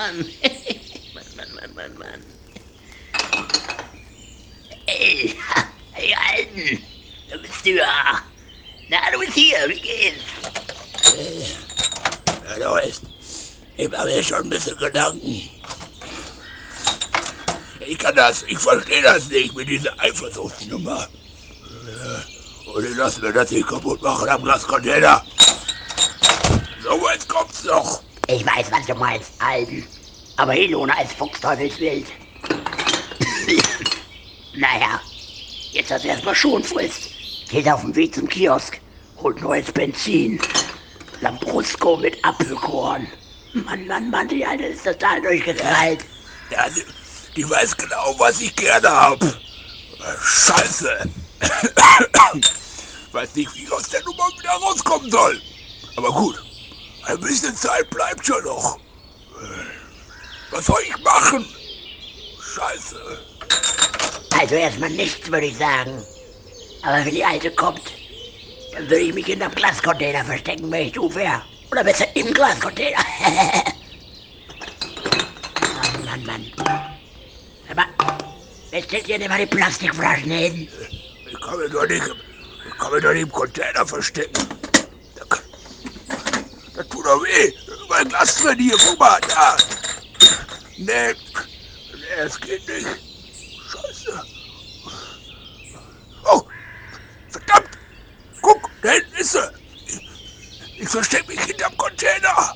Mann. Mann, Mann, Mann, Mann, Mann. Ey, hey, Alten. Da bist du ja. Na, du bist hier. Wie geht's? Ja, weißt, ich mache mir schon ein bisschen Gedanken. Ich kann das, ich verstehe das nicht mit dieser Eifersuchtsnummer. Äh, Und ich lass mir das nicht kaputt machen am Glascontainer. So weit kommt's noch. Ich weiß, was du meinst, Alten. Aber Helone als Fuchsteufelswild. naja, jetzt hast du erstmal Schonfrist. Geht auf dem Weg zum Kiosk, holt neues Benzin. Lambrusco mit Apfelkorn. Mann, Mann, Mann, die Alte ist total durchgeknallt. Ja, die, die weiß genau, was ich gerne hab. Scheiße. weiß nicht, wie ich aus der Nummer wieder rauskommen soll. Aber gut, ein bisschen Zeit bleibt schon noch. Was soll ich machen? Scheiße. Also erstmal nichts, würde ich sagen. Aber wenn die Alte kommt, dann würde ich mich in einem Glascontainer verstecken, wenn ich du wär. Oder besser im Glascontainer. Mann, Mann, Mann. Aber, wer stellt dir denn mal die Plastikflaschen hin? Ich kann mich doch nicht, ich kann mich doch nicht im Container verstecken. Das, tut doch weh. Mein Glas drin hier, guck mal, da. Nee, nee, es geht nicht. Scheiße. Oh, verdammt. Guck, da hinten ist sie. Ich, ich verstecke mich hinterm Container.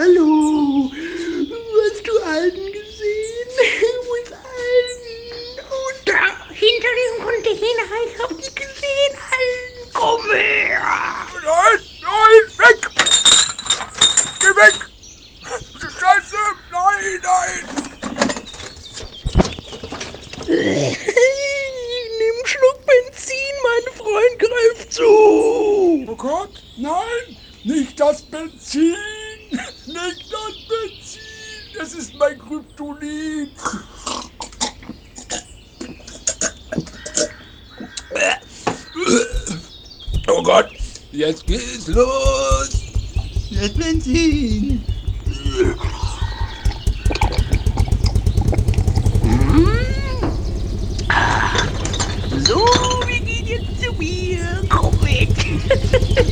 Hallo, hast du Alten gesehen? Wo ist Alten? Oh, da, hinter dem Container, ich hab die gesehen, Alten, komm her. Nein, nein, weg. Geh weg. Scheiße, nein, nein. Nimm einen Schluck Benzin, mein Freund greift zu. Oh Gott, nein, nicht das Benzin, nicht das Benzin, das ist mein Kryptonit. Oh Gott, jetzt geht's los. Das Benzin. So, wir